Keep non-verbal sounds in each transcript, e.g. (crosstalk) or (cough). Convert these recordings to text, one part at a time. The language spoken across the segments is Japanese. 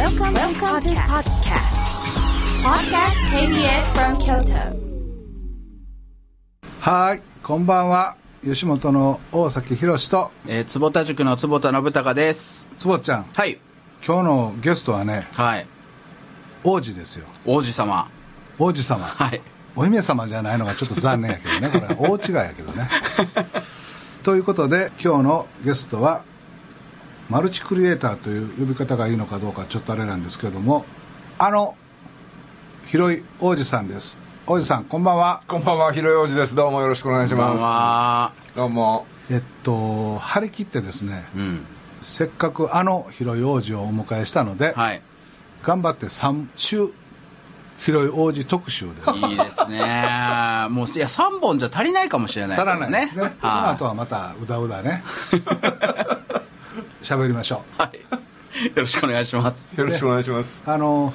Welcome, Welcome to podcast. Podcast KBS from Kyoto. はいこんばんは吉本の大崎宏とえー、坪田塾の坪田信孝です。坪ちゃんはい。今日のゲストはねはい。王子ですよ王子様。王子様はい。お姫様じゃないのがちょっと残念やけどねこれ大違いやけどね (laughs) ということで今日のゲストはマルチクリエイターという呼び方がいいのかどうかちょっとあれなんですけれどもあの広い王子さんです王子さんこんばんはこんばんは、広い王子です。どうもよろしくお願いしこんばんます。は。どうも。えっと張り切ってですねうん。せっかくあの広い王子をお迎えしたので、はい。頑張って3週広い王子特集でいいですね。(laughs) もう、いや、3本じゃ足りないかもしれない足らないですねそのはい後はまたうだうだね (laughs) 喋りましょはい。よろしくお願いします。よろしくお願いします。うあの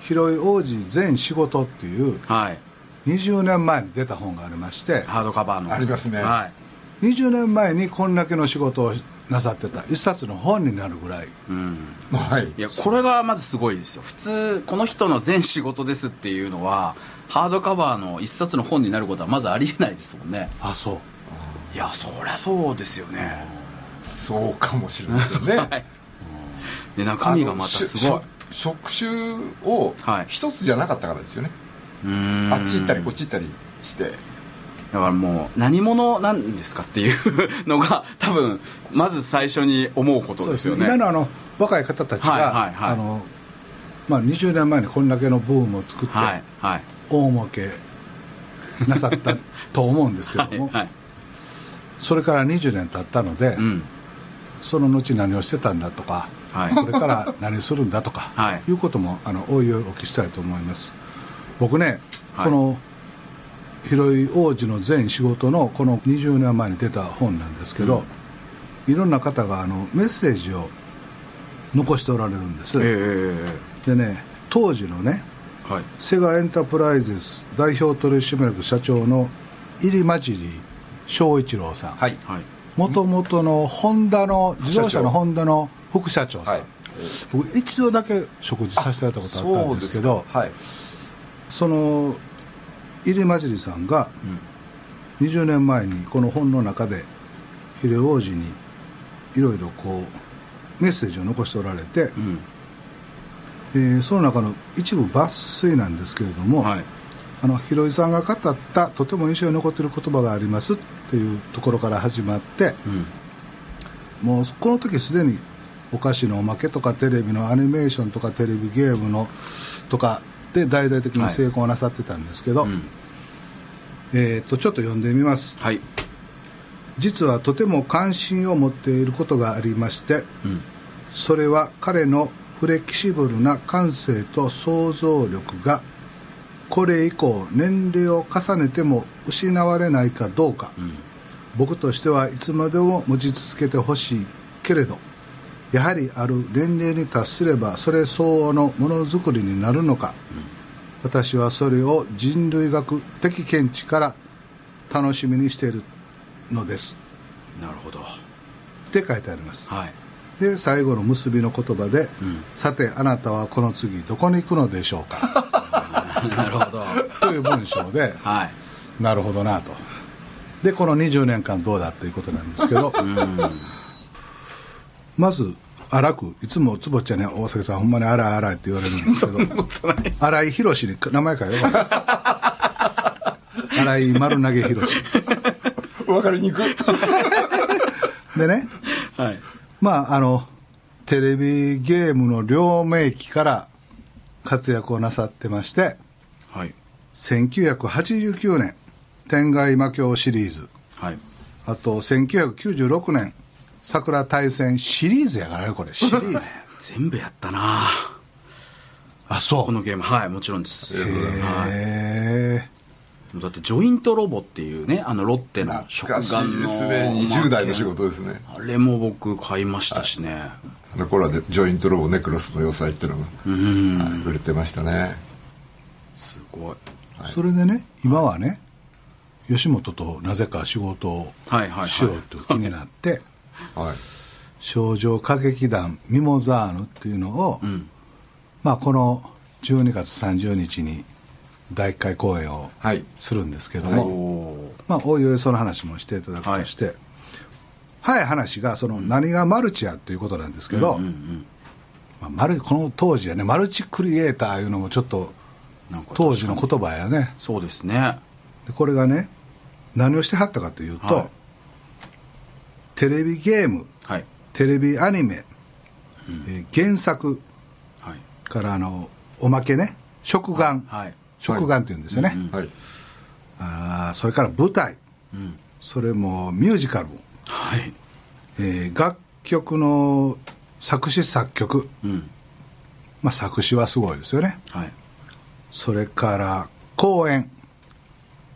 広い王子全仕事っていうはい。20年前に出た本がありましてハードカバーの。ありますねはい。20年前にこんだけの仕事をなさってた一冊の本になるぐらいうん。はい。いや、これがまずすごいですよ。普通、この人の全仕事ですっていうのは、ハードカバーの一冊の本になることはまずありえないですもんね。あそういや、そりゃそうですよね。そうかもしれませんね。(laughs) はい。で、中身がまたすごい。職種をはい一つじゃなかったからですよね。うーんあっち行ったりこっち行ったりして。だからもう何者なんですかっていう (laughs) のが多分まず最初に思うことですよね今のあの若い方たちが、はいはいはいあのまあ、20年前にこんだけのブームを作って、はいはい大儲けなさったと思うんですけども、はいはいそれから20年経ったので、うん。その後何をしてたんだとか、はい。これから何するんだとか、はい。い、うこともあのおいおいお聞きしたいと思います。僕ね、はい。この広い王子の全仕事のこの20年前に出た本なんですけど、いろんな方があのメッセージを残しておられるんです、ええでね当時のねはい。セガエンタープライズス代表取締役社長の入間尻翔一郎さん、はい。はい。もともとのホンダの自動車のホンダの副社長さん、はい。僕一度だけ食事させていただいたことあったんですけどそはい。その入間尻さんが20年前にこの本の中で秀王子にいろいろこうメッセージを残しておられて、うん。えーその中の一部抜粋なんですけれども、はいあの広井さんが語ったとても印象に残っている言葉がありますっていうところから始まってうん。もうこの時すでにお菓子のおまけとかテレビのアニメーションとかテレビゲームのとかで大々的に成功なさってたんですけど、うん。えー、とちょっと読んでみます。はい。実はとても関心を持っていることがありましてうん。それは彼のフレキシブルな感性と想像力がこれ以降年齢を重ねても失われないかどうか、うん。僕としてはいつまでも持ち続けてほしいけれどやはりある年齢に達すればそれ相応のものづくりになるのか、私はそれを人類学的見地から楽しみにしているのです。なるほど。って書いてあります、はい。で最後の結びの言葉で、うん。さてあなたはこの次どこに行くのでしょうか (laughs) (laughs) なるほど。という文章ではい。なるほどなと。でこの20年間どうだっていうことなんですけど (laughs) うん。まず荒くいつも坪ちゃんに大崎さんほんまに荒い荒いって言われるんですけど荒井宏に名前変えようかな荒井丸投げ宏。わかりにくい。でねはい。まああのテレビゲームの両名機から活躍をなさってましてはい。1989年天外魔境シリーズ。はい。あと1996年桜大戦シリーズやからねこれ。シリーズ。(laughs) 全部やったな。あそう。このゲーム。はいもちろんです。はい。へえだってジョイントロボっていうねあのロッテの食懐かし玩のいですね。20代の仕事ですね。あれも僕買いましたしね、あの頃はでジョイントロボネクロスの要塞っていうのが、売れてましたね。すごい。それでね今はね吉本となぜか仕事をはいはいはいしようと気になって、はい。少女歌劇団ミモザーヌっていうのを、うん。まあ、この12月30日に第1回公演をはい。するんですけどおも、おまあ、おいおいその話もしていただくとして、早い話がその何がマルチやっていうことなんですけど、うんうん。まあ、マルこの当時はねマルチクリエイターいうのもちょっと当時の言葉やね。そうですね。でこれがね何をしてはったかというと、はい。テレビゲームはい。テレビアニメ、えー原作はい。からあのおまけね食玩、はい。食玩っていうんですよね、うんうんはい。あーそれから舞台。うん。それもミュージカル、はい。えー楽曲の作詞作曲、うん。まあ、作詞はすごいですよね。はいそれから講演。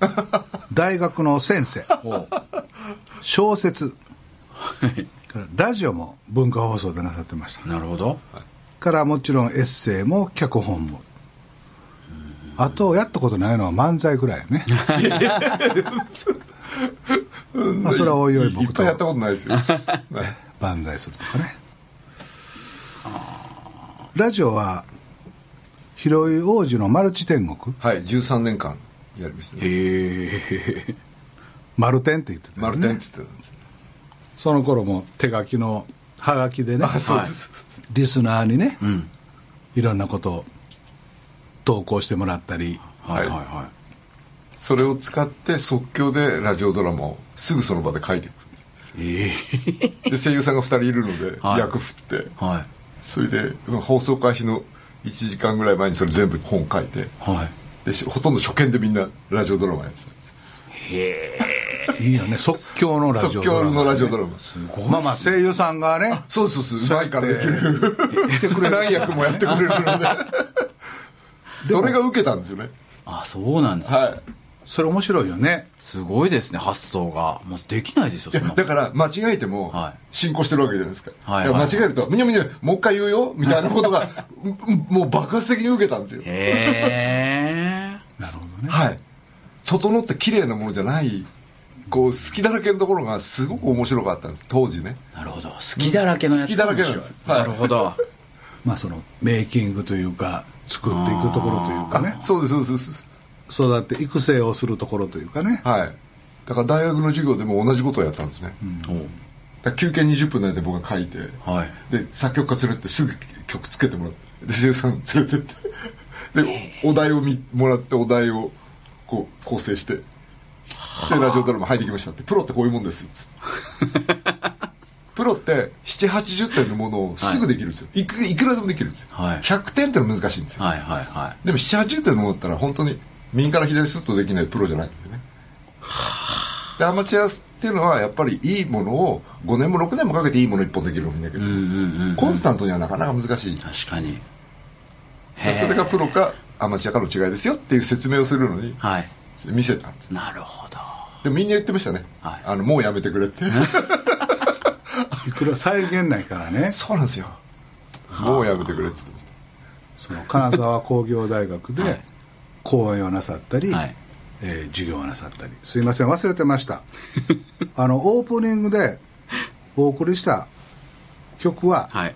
(laughs) 大学の先生。お小説。ラジオも文化放送でなさってました。なるほど。からもちろんエッセイも脚本も。あとやったことないのは漫才ぐらいやね。(laughs) まあそれはおいおい僕と。いっぱいやったことないですよ、(laughs) はい。万歳するとかね。ラジオは広い王子のマルチ天国？はい、13年間やりましたね。へえマルテンって言ってたよね。マルテンっつってたんですね。その頃も手書きのハガキでね。あそうです、リスナーにねうん。いろんなことを投稿してもらったり。はい。はいはそれを使って即興でラジオドラマをすぐその場で書いていく。いええで声優さんが2人いるので、はい。役振って。はい。それで放送開始の1時間ぐらい前にそれ全部本書いてはい。でしほとんど初見でみんなラジオドラマやってたんですへえ。いいよね。即興のラジオ即興のラジオドラマ。まあまあ声優さんがね。そうそうそう。うまいからできる。来てくれる。何役もやってくれるので。それが受けたんですよね。あそうなんですねはいそれ面白いよね。すごいですね発想が。もうできないですよだから間違えてもはい。進行してるわけじゃないですか,、はい間違えると「みにゃみにゃもう一回言うよ」みたいなことがうん (laughs) もう爆発的に受けたんですよ。へえなるほどね。はい。整って綺麗なものじゃないこう好きだらけのところがすごく面白かったんです。当時ね。なるほど。好きだらけのやつ好きだらけなんですはい。なるほど。(laughs) まあそのメイキングというか作っていくところというかね。あそうですそうですそうです育って育成をするところというかね。はい。だから大学の授業でも同じことをやったんですね、だから休憩20分の間で僕が書いてはい。で作曲家連れてってすぐ曲つけてもらってで声優さん連れてって。でお題をみもらってお題をこう構成してでラジオドラマ入ってきましたって。プロってこういうもんですっつって。(laughs) プロって780点のものをすぐできるんですよ、い、くいくらでもできるんですよ、はい。100点ってのは難しいんですよ、はいはいはでも780点のものだったら本当に右から左スッとできないプロじゃないんでね。でアマチュアっていうのはやっぱりいいものを5年も6年もかけていいもの1本できるのもいいんだけど、い。うんうんうんコンスタントにはなかなか難しい、確かに。でそれがプロかアマチュアかの違いですよっていう説明をするのにはい。見せたんです。なるほど。でみんな言ってましたね、はい。あのもうやめてくれって。(laughs) いくら再現ないからね。そうなんですよ。もうやめてくれって言ってました。その金沢工業大学はい。で講演をなさったり、はい。えー授業をなさったり。すいません忘れてました。(laughs) あのオープニングでお送りした曲は、はい。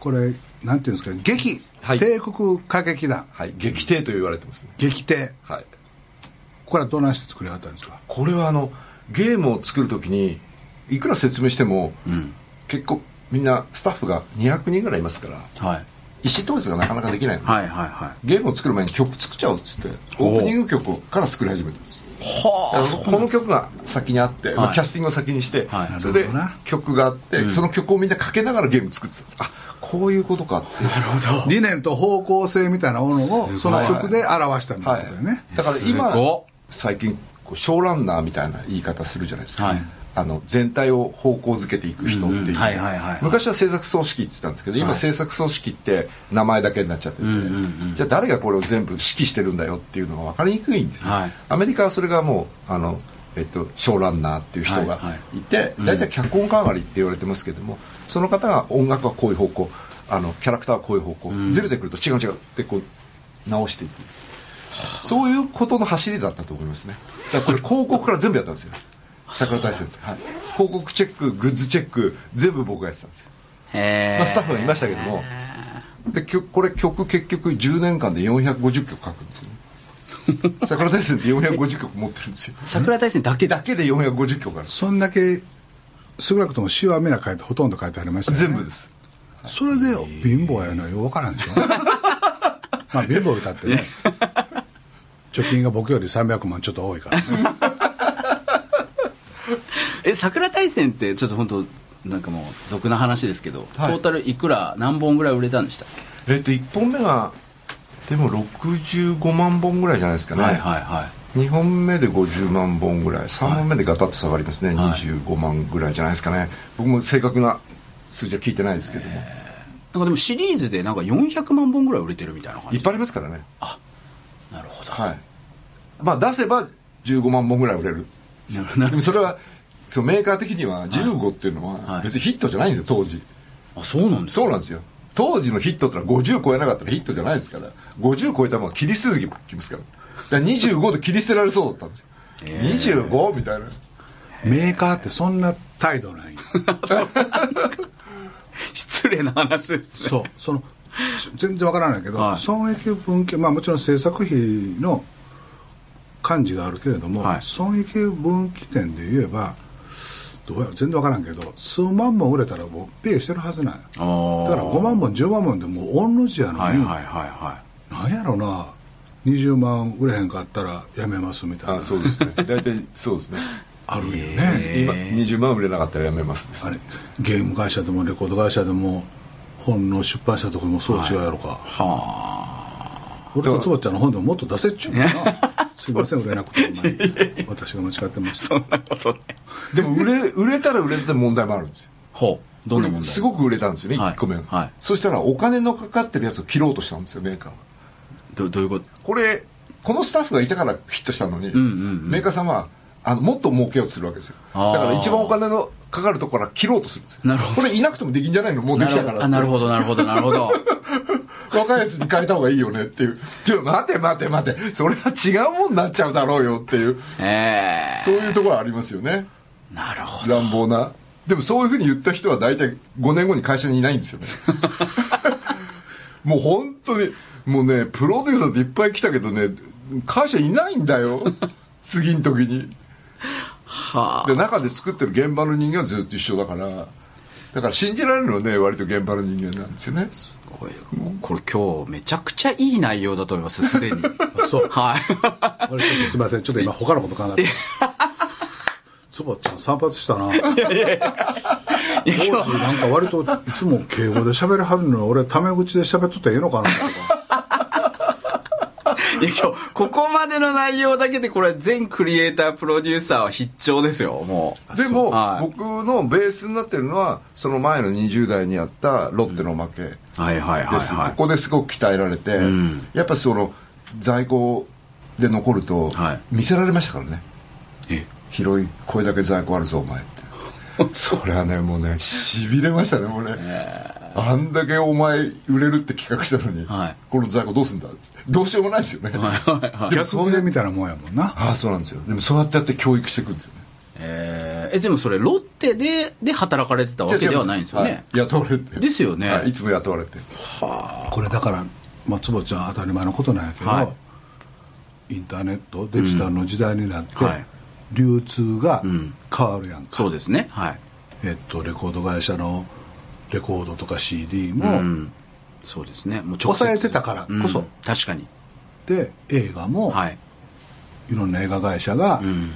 これなんていうんですか劇、はい。帝国歌劇団。はい。劇帝と言われてますね。劇帝。はい。これはどないして作り上がったんですか？これはあのゲームを作るときにいくら説明してもうん。結構みんなスタッフが200人ぐらいいますから。はい意思統一がなかなかできないの。で、はいはいはゲームを作る前に曲作っちゃおうっつってオープニング曲から作り始めたんですいはあのこの曲が先にあって、まあはい。キャスティングを先にして、はいそれで曲があって、うん。その曲をみんなかけながらゲーム作ってたんです。あこういうことかって。なるほど。理念と方向性みたいなものをその曲で表したみたいなことだよね、だから今最近こうショーランナーみたいな言い方するじゃないですか、はいあの全体を方向づけていく人っていう、昔は制作組織って言ってたんですけど今はい。制作組織って名前だけになっちゃってて、じゃあ誰がこれを全部指揮してるんだよっていうのが分かりにくいんですよ、はい。アメリカはそれがもうあの、えっと、ショーランナーっていう人がはいはい。いて、うん。大体脚本家上がりって言われてますけどもその方が音楽はこういう方向あのキャラクターはこういう方向、うん。ずれてくると違う違うってこう直していく。そういうことの走りだったと思いますね。だからこれ広告から全部やったんですよ桜大戦です、はい、広告チェックグッズチェック全部僕がやってたんですよ。へえ、まあスタッフがいましたけども。で曲これ曲結局10年間で450曲書くんですよね。(laughs) 桜大戦って450曲持ってるんですよ。桜大戦だけ？だだけで450曲ある。んですそんだけ少なくとも詩はみんな書いてほとんど書いてありましたよね。全部です。それで貧乏やのはよう分からんでしょ。(laughs) まあ貧乏歌ってね。貯金が僕より300万ちょっと多いから。ね (laughs) え桜大戦ってちょっと本当なんかもう俗な話ですけど、はい。トータルいくら何本ぐらい売れたんでしたっけ？えっと1本目がでも65万本ぐらいじゃないですかね、はいはいはい。2本目で50万本ぐらい。3本目でガタッと下がりますね、はい。25万ぐらいじゃないですかね。僕も正確な数字は聞いてないですけども、なんかでもシリーズでなんか400万本ぐらい売れてるみたいな感じ。いっぱいありますからね。あなるほど。はい。まあ出せば15万本ぐらい売れる。なでもそれはそのメーカー的には15っていうのははい。別にヒットじゃないんですよ当時。あそうなんですか？そうなんですよ。当時のヒットってのは50超えなかったらヒットじゃないですから。50超えたものは切り捨ててきますから。だから25で切り捨てられそうだったんですよ、へ25みたいな。メーカーってそんな態度ない。(laughs) 失礼な話ですね。そう。そのし全然わからないけど、はい。損益分岐まあもちろん制作費の感じがあるけれども、はい。損益分岐点で言えばどうやら全然わからんけど数万本売れたらもうペイしてるはずなんやだから5万本10万本でもう御の字やのに、はいはいはいはなんやろな20万売れへんかったらやめますみたいな。あそうですね。大体そうですね。あるよね、へ今20万売れなかったらやめますですあねれゲーム会社でもレコード会社でも本の出版社とかでもそう違うやろか、い。は俺と坪ちゃんの本でももっと出せっちゅうのな (laughs) すいません売れなくてほんまに私が間違ってまあしたそんなことない。でも売れ売れたら売れた問題もあるんですよ。ほう。どんな問題？すごく売れたんですよね、はい。1個目が、はい。そしたらお金のかかってるやつを切ろうとしたんですよメーカーは。どどういうこと？これこのスタッフがいたからヒットしたのに、んうんうん。メーカーさんはあのもっと儲けようとするわけですよ。あー。だから一番お金のかかるところから切ろうとするんですよ。なるほど。これいなくてもできんじゃないの？もうできたからなるほど。なるほどなるほど。(laughs) 若いやつに変えた方がいいよねっていう。ちょ待て待て待て。それは違うもんになっちゃうだろうよっていう。ええそういうところはありますよね。なるほど。乱暴な。でもそういうふうに言った人は大体5年後に会社にいないんですよね。(laughs) もう本当にもうねプロデューサーっていっぱい来たけどね会社いないんだよ。次の時にはで中で作ってる現場の人間はずっと一緒だから。だから信じられるのはね割と現場の人間なんですよね。これこれ今日めちゃくちゃいい内容だと思いますすでに。あそう。はい。俺ちょっとすいません。ちょっと今他のこと考えて。坪ちゃん散髪したな。当時なんか割といつも敬語で喋りはるのに俺タメ口で喋っとったらええのかなとか。いや今日ここまでの内容だけでこれ全クリエイタープロデューサーは必聴ですよもう。でも、はい。僕のベースになってるのはその前の20代にやったロッテの負けです、はいはいはい。はいここですごく鍛えられて、ん。やっぱその在庫で残るとはい。見せられましたからね、え？広いこれだけ在庫あるぞお前って。(laughs) それはねもうねしびれましたねもうね、あんだけお前売れるって企画したのに、はい。この在庫どうすんだって。どうしようもないですよね、はい。はいはい逆切れみたいなもんやもんな。ああそうなんですよ。でもそうやってやって教育していくんですよね。えーえでもそれロッテでで働かれてたわけではないんですよね、はい。雇われてですよね。はいいつも雇われてこれだから松坊ちゃん当たり前のことなんやけど、はい。インターネットデジタルの時代になって、うんはい。流通がうん。変わるやんか、そうですね。はい。えっと、レコード会社のレコードとか CD も、うん。そうですね。もう抑えてたからこそ。うん。確かに。で映画も、はい。い、ろんな映画会社がうん。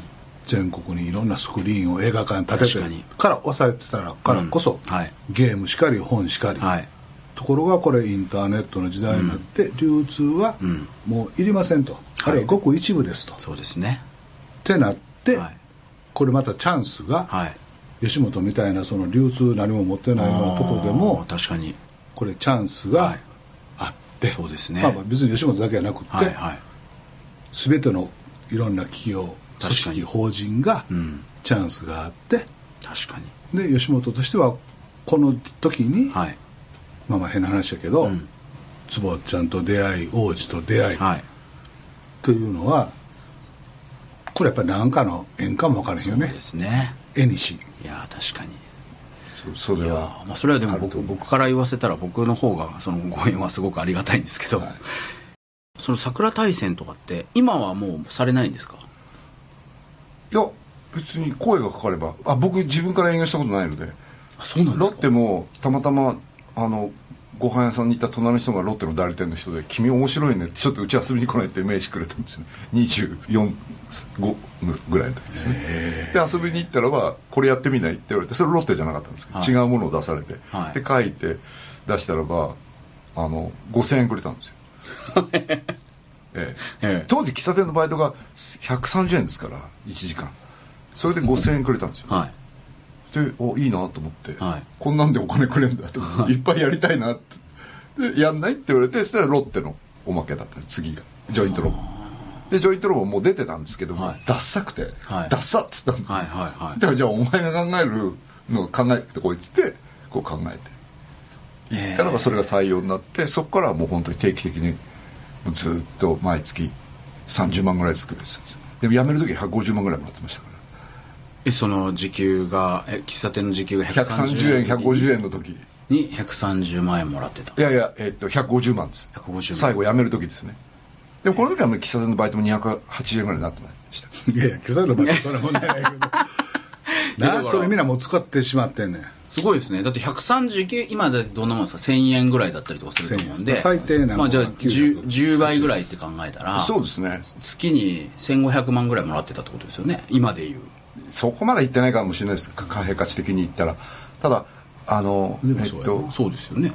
全国にいろんなスクリーンを映画館に建てて確から抑えてたからこそ、うん。はい。ゲームしかり本しかり、はい。ところがこれインターネットの時代になって、流通はうん。もういりませんと、あるいはごく一部ですと。っそうですね。てなって、はい。これまたチャンスが、はい吉本みたいなその流通何も持ってないようなところでも確かに。これチャンスがはい。あって、そうですね。まあ、まあ別に吉本だけじゃなくって、はいはい。全てのいろんな企業組織法人がうん。チャンスがあって確かに。で吉本としてはこの時に、はい。まあまあ変な話だけど、うん。坪ちゃんと出会い王子と出会い、はい。というのはこれやっぱり何かの縁かも分からへんよね。そうですね。絵にし。いや確かに。そそれはまあ、それはでも僕僕から言わせたら僕の方がそのご縁はすごくありがたいんですけど、はい。その桜大戦とかって今はもうされないんですか？いや別に声がかかれば。あ僕自分から営業したことないので。あそうなんでロッすかテもたまたまあのご飯屋さんにいた隣の人がロッテの代理店の人で「君面白いね」ってちょっとうち遊びに来ないって名刺くれたんですよ。24 5ぐらいの時ですね。で遊びに行ったらば「これやってみない?」って言われてそれロッテじゃなかったんですけど、はい。違うものを出されて、はい。で書いて出したらばあの5000円くれたんですよ。(laughs) ええ。ええ。当時喫茶店のバイトが130円ですから1時間。それで5000円くれたんですよ、はいでおいいなと思って、はい。こんなんでお金くれんだと思って、い、っぱいやりたいなって。でやんないって言われてそしたらロッテのおまけだった次が。ジョイントロ。ボでジョイントロボもう出てたんですけども、はい。ダッサくて、はい。ダッサっつったんで、はいはいはい。だからじゃあお前が考えるのを考えてこいっつってこう考えて。言ったらばそれが採用になってそこからはもう本当に定期的にずっと毎月30万ぐらい作れてたんですよ。でも辞める時150万ぐらいもらってましたから。えその時給がえ喫茶店の時給が130円150円。の時。に130万円もらってた。いやいや、えっと150万です。150万。最後辞める時ですね。でもこの時はもう喫茶店のバイトも280円ぐらいになってました。いやいや消さればそれもないけど。(laughs) なあそれみんなもう使ってしまってんね。んすごいですね。だって139今だってどんなもんですか？1000円ぐらいだったりとかすると思うんで。1000円最低なまあ、じゃあ 10, 900 10倍ぐらいって考えたらそうですね。月に1500万ぐらいもらってたってことですよね。今でいうそこまで行ってないかもしれないです。貨幣価値的に言ったら。ただあのえっとそうですよね。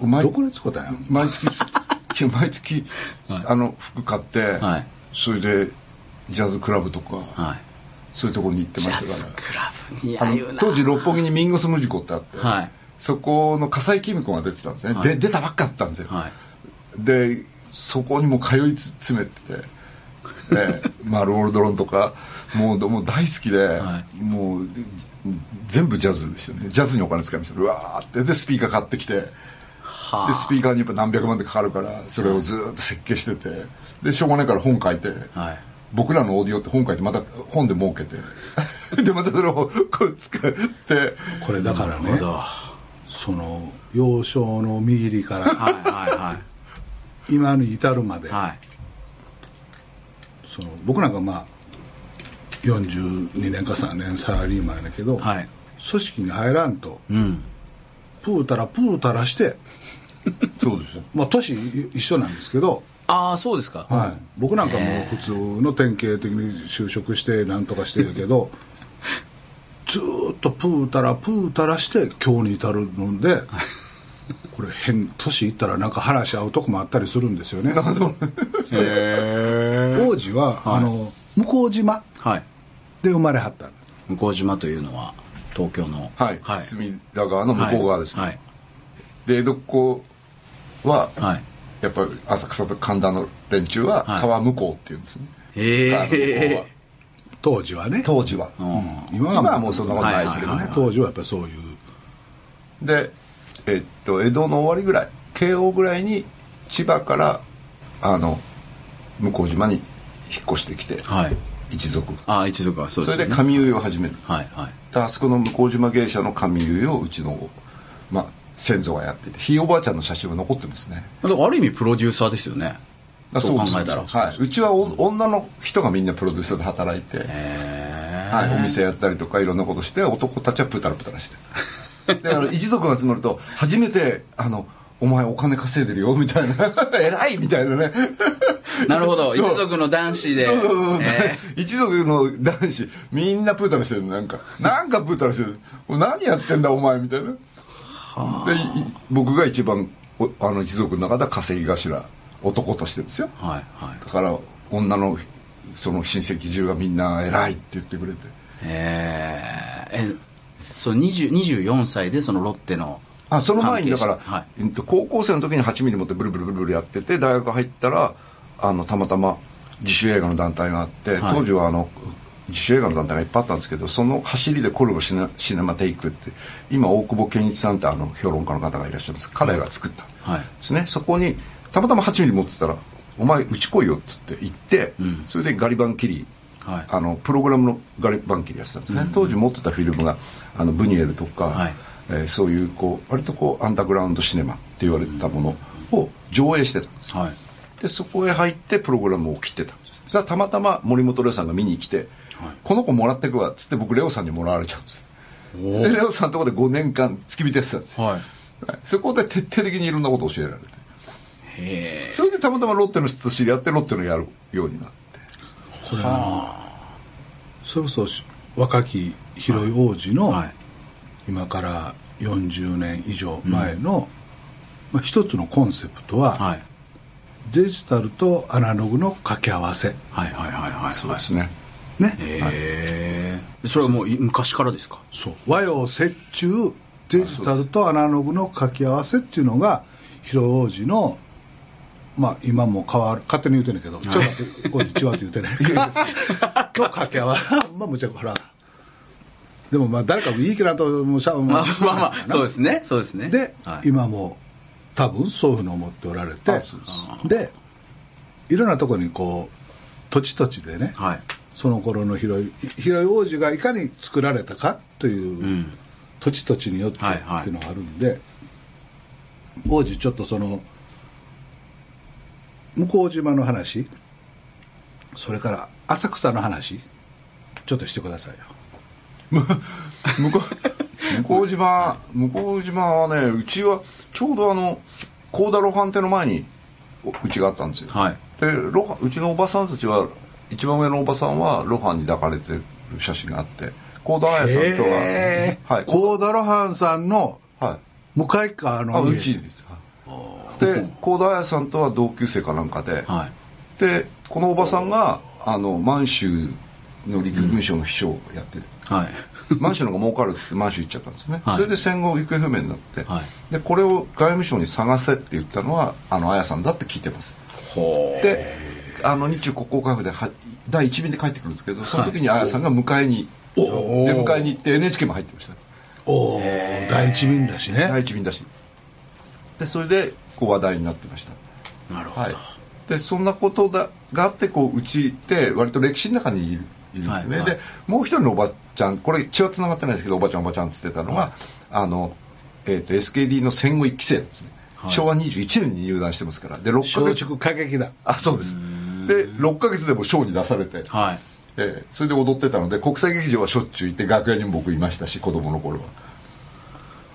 毎どこで使ったんや毎月 (laughs) 毎月、はい。あの服買って、はい。それでジャズクラブとか、はい。そういうところに行ってましたかズクラブにら当時六本木にミンゴスムジコってあって、はい。そこの笠井公子が出てたんですね、はい。で出たばっかだったんですよ、はい。でそこにもう通い詰めてて、ええまあ、ロールドロンとかもうもう大好きで、はもう全部ジャズでしたね。ジャズにお金使いました。うわーって。でスピーカー買ってきて。はでスピーカーにやっぱ何百万でかかるからそれをずーっと設計してて。でしょうがないから本書いて、はい。僕らのオーディオって本書いてまた本で儲けて。(laughs) でまたそれをこう使って。これだからねその幼少の右利からいは今に至るまで、いはいはい。その僕なんかまあ42年か3年サラリーマンやけど、はい。組織に入らんとうん。プータラプータラして (laughs) そうですよ。まあ年一緒なんですけど、ああそうですか。はい、僕なんかもう普通の典型的に就職してなんとかしてるけど (laughs) ずーっとプータラプータラして今日に至るので (laughs) これ変年いったらなんか話し合うとこもあったりするんですよね。へえ王子は、はい。あの向島はいで生まれはった向島というのは東京のはい、はい。隅田川の向こう側ですね、はい。で江戸っ子ははい。やっぱり浅草と神田の連中ははい。川向こうっていうんですね、へ川の向こうえは。当時はね。当時は、うん。今はもうそんなことないですけどね、はいはい当時はやっぱりそういう。でえっと江戸の終わりぐらい慶応ぐらいに千葉からあの向島に引っ越してきて、はい一族。ああ一族はそうそですよね。れで上結を始める。はいはい。であそこの向島芸者の上結をうちの、まあ、先祖がやっていてひいおばあちゃんの写真は残ってますね。だからある意味プロデューサーですよね。あそう考です。えたら。はい、うちはお女の人がみんなプロデューサーで働いて、へえはい、お店やったりとかいろんなことして男たちはプタラプタラして。(laughs) であの一族が集まると初めてあの「お前お金稼いでるよ」みたいな「(laughs) 偉い」みたいなね。なるほど。(laughs) 一族の男子で。そうそうそう、え (laughs) 一族の男子。みんなプータラしてるのなんか。なんかプータラしてる。何やってんだお前みたいな。でい僕が一番おあの一族の中では稼ぎ頭。男としてですよ。ーはいはい。だから女のその親戚中がみんな偉いって言ってくれて。へえ。えそう20 24歳でそのロッテのあその前にだから、はい。えっと高校生の時に8ミリ持ってブルブルブルブルやってて大学入ったらあのたまたま自主映画の団体があって、はい。当時はあの自主映画の団体がいっぱいあったんですけどその走りでコルボシネシネマテイクって今大久保健一さんってあの評論家の方がいらっしゃるんです。彼が作ったんはい。ですね、そこにたまたま8ミリ持ってたらお前うち来いよ」っつって行って、うん。それでガリバンキリはい。あのプログラムのガリバンキリやってたんですね、当時持ってたフィルムがあのブニエルとか、はいえーそういうこう割とこうアンダーグラウンドシネマって言われてたものを上映してたんですよ。はい。でそこへ入ってプログラムを切ってた。んですそしたらたまたま森本レオさんが見に来て、この子もらってくわっつって僕レオさんにもらわれちゃうんです。でレオさんのところで5年間付き人やってたんですよ、はい。はいそこで徹底的にいろんなことを教えられて。へえそれでたまたまロッテの人と知り合ってロッテのやるようになって。これあ。のそれこそ若き広い王子の、はい今から40年以上前の、まあ、一つのコンセプトは、はい。デジタルとアナログの掛け合わせ。はいはいはいはいそうですね。ね、へえそれはもうい昔からですか？そう。和洋折衷デジタルとアナログの掛け合わせっていうのが広い王子のまあ今も変わる勝手に言うてんねんけど、ちょっと待って (laughs) こう違うって言うてね (laughs) の掛け合わせ。まあむちゃくほらでもまあ誰かもいいけなともうしゃ (laughs) まあまあまあそうですねそうですね。で、はい。今も多分そういうふうに思っておられてでいろんなところにこう土地土地でね、はい。その頃の広い広い王子がいかに作られたかという、うん。土地土地によってっていうのがあるんで、王子ちょっとその向島の話それから浅草の話ちょっとしてくださいよ向こう向島向島はねうちはちょうどあの高田露伴亭の前におうちがあったんですよ、はい。でうちのおばさんたちは一番上のおばさんは露伴に抱かれてる写真があって高田彩さんとは、はい。高田露伴さんのはい。向かい側のうちです。で高田彩さんとは同級生かなんかで、はい。でこのおばさんがあの満州の陸軍省の秘書をやって、はい。満州の方が儲かるっつって満州行っちゃったんですね、はい。それで戦後行方不明になって、はい。でこれを外務省に探せって言ったのはあの綾さんだって聞いてます。ほう。であの日中国交回復では第一便で帰ってくるんですけどその時に綾さんが迎えに、おで迎えに行って NHK も入ってました。おー。第一便だしね。第一便だし。でそれでこう話題になってました。なるほど、はい、でそんなことだがあってこううちって割と歴史の中にいるい。るんですね、はいはいでもう一人のおばちゃんこれ血はつながってないですけどおばちゃんおばちゃんっつってたのが、はい。あの、えー、と SKD の戦後1期生なんですね、はい。昭和21年に入団してますから。で6ヶ月松竹だあそうです。で6ヶ月でもショーに出されて、はい。えーそれで踊ってたので国際劇場はしょっちゅう行って楽屋にも僕いましたし子供の頃は。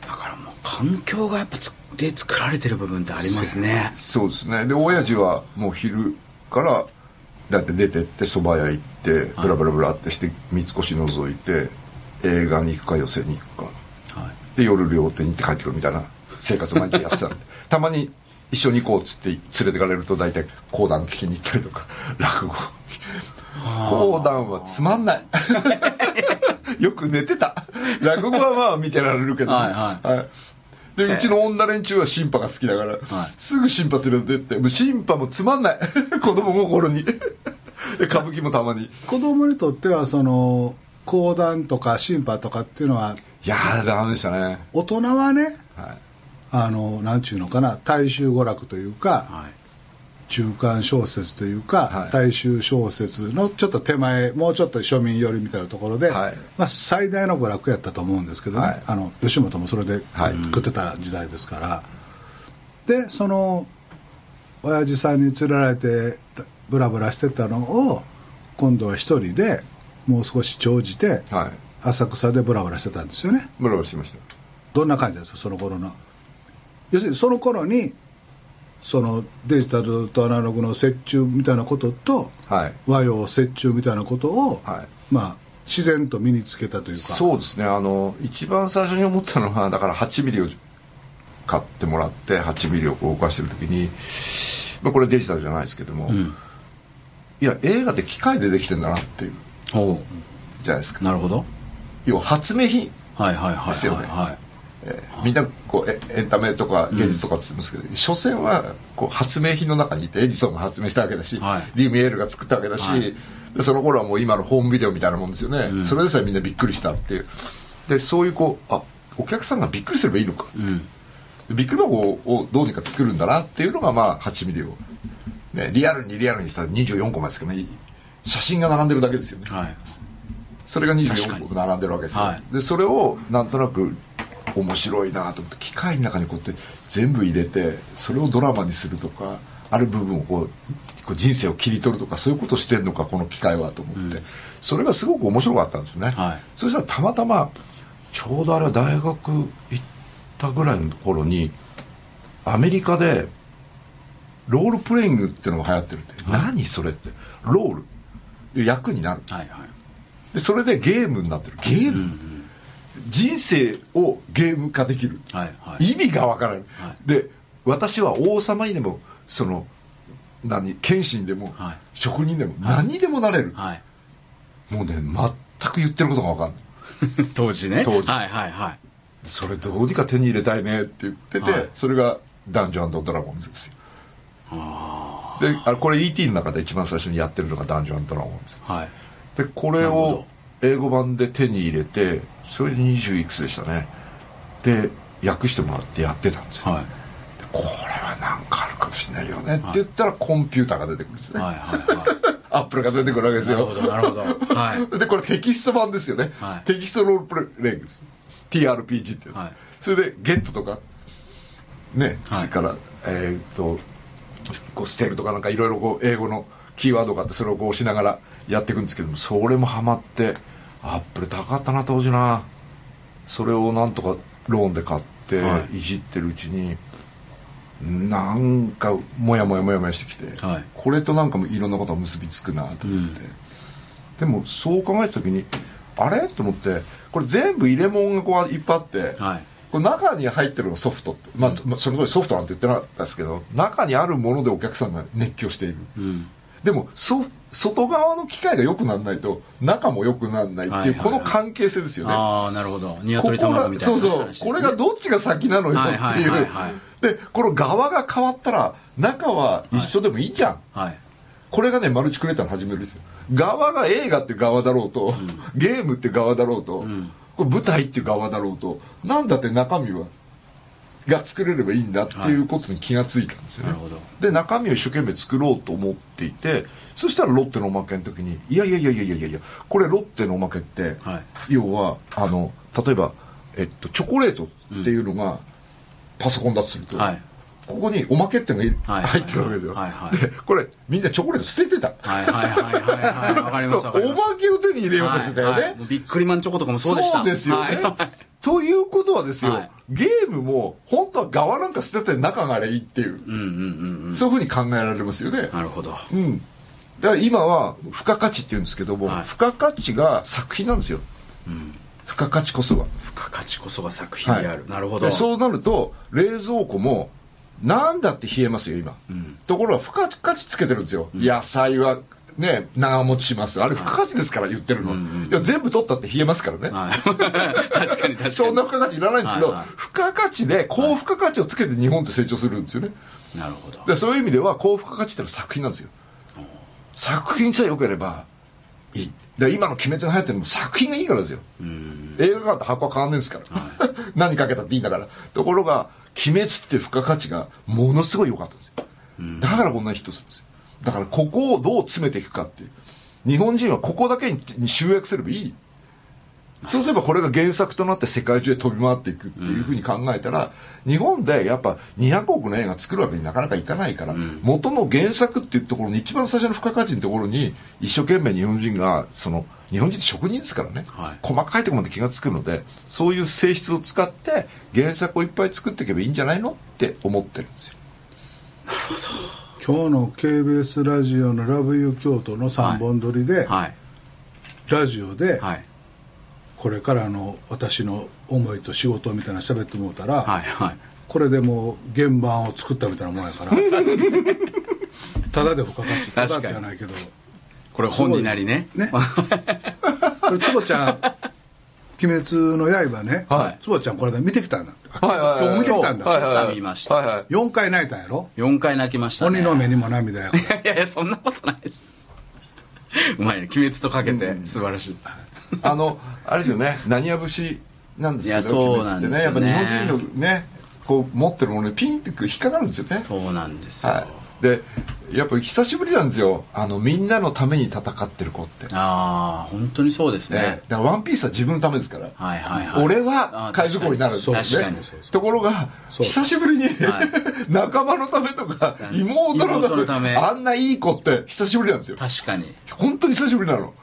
だからもう環境がやっぱつで作られてる部分ってありますね。そうですね。で親父はもう昼からだって出てって蕎麦屋行ってブラブラブラってして三越覗いて映画に行くか寄席に行くか。はい。で夜料亭に行って帰ってくるみたいな生活を毎日やってたんで。(laughs) たまに一緒に行こうっつって連れてかれると大体講談聞きに行ったりとか (laughs) 落語。講談はつまんない。(laughs) よく寝てた。落語はまあ見てられるけど、はい。はいでうちの女連中は新派が好きだから、はい。すぐ新派連れてってもう新派もつまんない。(laughs) 子供心に。(laughs) で歌舞伎もたまに。子供にとってはその講談とか審判とかっていうのはいやーダメでしたね。大人はねはい。あのなんちゅうのかな大衆娯楽というかはい中間小説というか、はい。大衆小説のちょっと手前もうちょっと庶民寄りみたいなところで、はい。まあ、最大の娯楽やったと思うんですけどね、はい。あの吉本もそれではい。食ってた時代ですから、でその親父さんに連れられてブラブラしてたのを今度は一人でもう少し長じてはい。浅草でブラブラしてたんですよね。ブラブラしました。どんな感じですかその頃の。要するにその頃にそのデジタルとアナログの折衷みたいなこととはい。和洋折衷みたいなことを、はい。まあ自然と身につけたというか。そうですね。あの一番最初に思ったのはだから8ミリを買ってもらって8ミリをこう動かしてる時に、まあ、これデジタルじゃないですけども、うん。いや映画って機械でできてんだなっていう。ほじゃないですか。うなるほど。要は発明品、はいはいはいですよね。はいはいえーみんなこうエエンタメとか芸術とかって言ってますけど、所詮はこう発明品の中にいてエジソンが発明したわけだし、はい。リュミエールが作ったわけだし、はい。でその頃はもう今のホームビデオみたいなもんですよね、うん。それでさえみんなびっくりしたっていう。でそういうこうあお客さんがびっくりすればいいのか、うん。びっくり箱をどうにか作るんだなっていうのがまあ8ミリを。ね、リアルにリアルにしたら24コマですけどね写真が並んでるだけですよね、はい。それが確か24に。個並んでるわけですよ、はい。でそれをなんとなく面白いなと思って機械の中にこうやって全部入れてそれをドラマにするとかある部分をこうこう人生を切り取るとかそういうことをしてるのかこの機械はと思って、それがすごく面白かったんですよね、はい。そしたらたまたまちょうどあれは大学行ったぐらいの頃にアメリカでロールプレイングっていうのが流行ってるって、何それって。ロール。役になる。はいはい。でそれでゲームになってる。ゲーム、人生をゲーム化できる、はいはい。意味がわからない、はい。で私は王様にでもその何謙信でも、はい。職人でも、何にでもなれる、はい。もうね全く言ってることがわかんない。(laughs) 当時ね。当時。はいはいはい。それどうにか手に入れたいねって言ってて、はい。それがダンジョンドラゴンズですよ。あであこれ ET の中で一番最初にやってるのがダンジョンドラゴンズです、あはい。でこれをど英語版で手に入れてそれで20いくつでしたね。で訳してもらってやってたんですよ、はい。でこれはなんかあるかもしれないよねって言ったらコンピューターが出てくるんですね、はいはいはい。アップルが出てくるわけですよ。なるほどなるほど。はい。(laughs) でこれテキスト版ですよね、はい。テキストロールプレイングです TRPG ってやつ、はい。それでゲットとかね、はい。それからえーっとこうステルとかなんかいろいろこう英語のキーワードがあってそれをこう押しながらやっていくんですけどもそれもハマってアップル高かったな当時な。それをなんとかローンで買ってはい。いじってるうちに、なんかモヤモヤモヤモヤしてきて、はい。これとなんかもいろんなことが結びつくなと思って、うん。でもそう考えた時にあれ？と思ってこれ全部入れ物がこういっぱいあって、はい。これ中に入ってるのがソフトって、まあまあその通りソフトなんて言ってなかったですけど中にあるものでお客さんが熱狂している。うん。でもそ外側の機械が良くならないと中も良くならないっていう、はいはいはい。この関係性ですよね。ああなるほど。こ鶏こが卵みたいなそうそうこれがどっちが先なのよっていう、はいはいはいはいでこの側が変わったら中は一緒でもいいじゃん、はい。これがねマルチクレーターの始めるんですよ。側が映画っていう側だろうと、ゲームっていう側だろうと、ん。これ舞台っていう側だろうとなんだって中身はが作れればいいんだっていうことに気がついたんですよね、なるほどで中身を一生懸命作ろうと思っていてそしたらロッテのおまけの時にいやいやいやいやいやいやこれロッテのおまけって、はい。要はあの例えば、えっと、チョコレートっていうのがパソコンだとすると、はい。ここにおまけっていうのがはい。入ってるわけですよ、はい。はい。でこれみんなチョコレート捨ててた。はい。はい。はい。はい。はい。わかりますおまけを手に入れようとしてたよね、はい。はい。もうビックリマンチョコとかもそうでした。ですよね、はいということはですよ、はい。ゲームも本当は側なんか捨てて中があれいいっていう、うんうんうんうん。そういうふうに考えられますよね、なるほど。うん、だから今は付加価値って言うんですけども、はい。付加価値が作品なんですよ。うん。付加価値こそが。付加価値こそが作品である、はい。なるほど。でそうなると冷蔵庫もなんだって冷えますよ今、うん。ところが付加価値つけてるんですよ、野菜はね長持ちします。あれ付加価値ですから言ってるの、いや全部取ったって冷えますからね、はい。(laughs) 確かに確かに。そんな付加価値いらないんですけど、はいはい。付加価値で高付加価値をつけて日本って成長するんですよね。なるほど。でそういう意味では高付加価値ってのは作品なんですよ。作品さえ良ければいい。で今の「鬼滅」が流行ってるのも作品がいいからですよ。うん。映画館と箱は変わんないんですから、(laughs) 何かけたっていいんだから。ところが「鬼滅」っていう付加価値がものすごい良かったんですよ。うん。だからこんなにヒットするんですよだからここをどう詰めていくかっていう。日本人はここだけに集約すればいい。そうすればこれが原作となって世界中で飛び回っていくっていうふうに考えたら、日本でやっぱ200億の映画作るわけになかなかいかないから、ん。元の原作っていうところに一番最初の付加価値のところに一生懸命日本人がその日本人って職人ですからね、はい。細かいところまで気が付くのでそういう性質を使って原作をいっぱい作っていけばいいんじゃないのって思ってるんですよ。今日の KBS ラジオの「ラブユー京都」の3本撮りで、はい。ラジオではい。これからの私の思いと仕事みたいなの喋ってもうたら、はいはい。これでもう原版を作ったみたいなもんやから。(laughs) ただで付加価値ただじゃないけど。これ本になりね。ね。(laughs) これ坪ちゃん「鬼滅の刃ね」はい。坪ちゃんこれで見てきたんだはいはいはい今日見てきたんだ、はいはいはい見ましたはいはい。4回泣いたんやろ？4回泣きましたね。鬼の目にも涙やからいやいやそんなことないです。うまいね。鬼滅とかけて素晴らしい。あのあれですよね。何や節なんですけどいやそうなんですよね。鬼滅ってやっぱ日本人のねこう持ってるものにピンって引っかかるんですよね。そうなんですよ、はい、でやっぱり久しぶりなんですよ。あのみんなのために戦ってる子って、ああ本当にそうですね。ね、だからワンピースは自分のためですから、はいはいはい。俺は海賊王になるんですよね。確かにところが久しぶりに、はい。(laughs) 仲間のためとか妹のためあんないい子って久しぶりなんですよ。確かに。本当に久しぶりなの。だか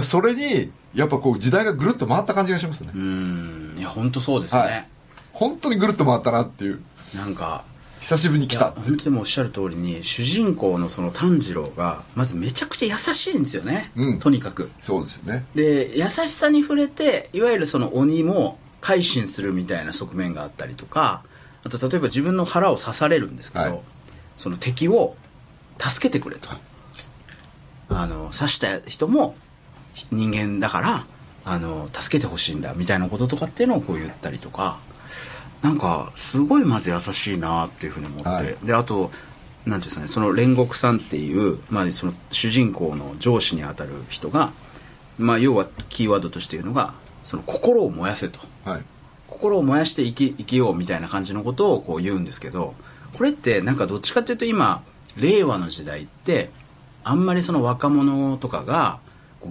らそれにやっぱこう時代がぐるっと回った感じがしますね、うん。いや本当そうですね、はい。本当にぐるっと回ったなっていう。なんか久しぶりにい来た。本当におっしゃる通りに主人公のその炭治郎がまずめちゃくちゃ優しいんですよね、うん。とにかく。そうですよね。で優しさに触れていわゆるその鬼も改心するみたいな側面があったりとかあと例えば自分の腹を刺されるんですけど、はい。その敵を助けてくれと。あの刺した人も人間だからあの助けてほしいんだみたいなこととかっていうのをこう言ったりとかなんかすごいまず優しいなっていうふうに思って、はい。であとなんていうんですかねその煉獄さんっていう、まあ、その主人公の上司にあたる人が、まあ、要はキーワードとして言うのがその心を燃やせと。はい。心を燃やして生き生きようみたいな感じのことをこう言うんですけどこれってなんかどっちかっていうと今令和の時代ってあんまりその若者とかが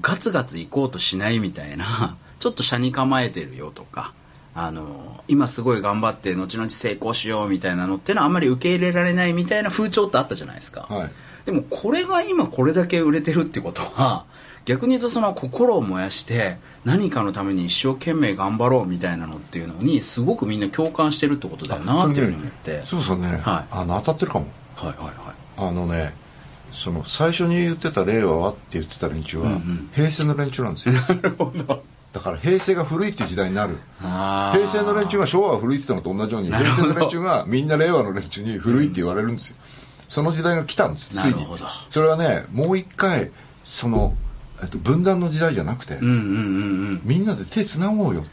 ガツガツ行こうとしないみたいなちょっと車に構えてるよとかあの今すごい頑張って後々成功しようみたいなのっていうのはあんまり受け入れられないみたいな風潮ってあったじゃないですか、はい。でもこれが今これだけ売れてるってことは (laughs) 逆に言うとその心を燃やして何かのために一生懸命頑張ろうみたいなのっていうのにすごくみんな共感してるってことだよなっていうふうに思って。そうそうね、はい。あの当たってるかも。はいはいはい。あのねその最初に言ってた令和はって言ってた連中は、うんうん。平成の連中なんですよ。(laughs) なるほどだから平成が古いっていう時代になる。平成の連中が昭和が古いって言ったのと同じように平成の連中がみんな令和の連中に古いって言われるんですよ、その時代が来たんですついに。それはねもう一回その、えっと、分断の時代じゃなくて、うんうんうんうん。みんなで手つなごうよ。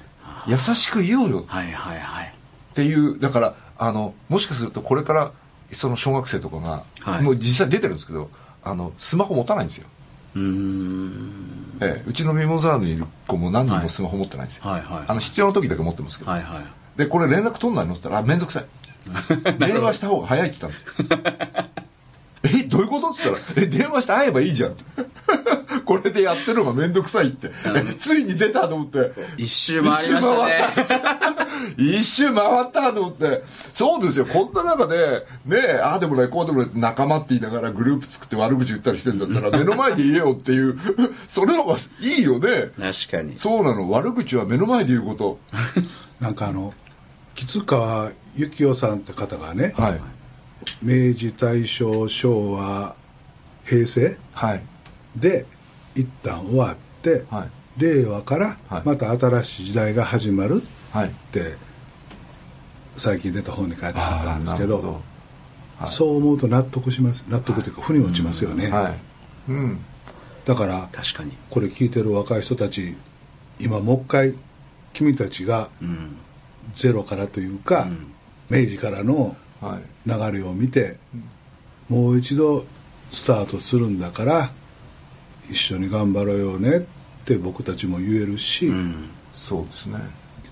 優しく言おうよ。はいはいはい。っていうだからあのもしかするとこれからその小学生とかが、はい。もう実際出てるんですけどあのスマホ持たないんですよ、うーん。ええ。うちのミモザーにいる子も何人もスマホ持ってないんですよ、はいはいあの必要な時だけ持ってますけど、はいはい。でこれ連絡取んないのって言ったらあ面倒くさい。(laughs) 電話した方が早いって言ったんですよ (laughs) えどういうこと？って言ったら「え電話して会えばいいじゃん」って。(laughs) これでやってるのが面倒くさいって。えついに出たと思って。一周回りましたね。一周回った。と思って。そうですよ。こんな中でねえああでもないこうでもないって仲間って言いながらグループ作って悪口言ったりしてんだったら (laughs) 目の前で言えよっていう。それの方がいいよね。確かに。そうなの。悪口は目の前で言うこと。(laughs) なんかあの吉川幸雄さんって方がね、はい明治大正昭和平成はい。で一旦終わって、はい。令和からはい。また新しい時代が始まるはい。って最近出た本に書いてあったんですけどそう思うと納得します納得というか腑に落ちますよね、はい。うん。だから確かに。これ聞いてる若い人たち今もう一回君たちがうん。ゼロからというか、うん。明治からのはい流れを見て、もう一度スタートするんだから一緒に頑張ろうよねって僕たちも言えるし、うん。そうですね。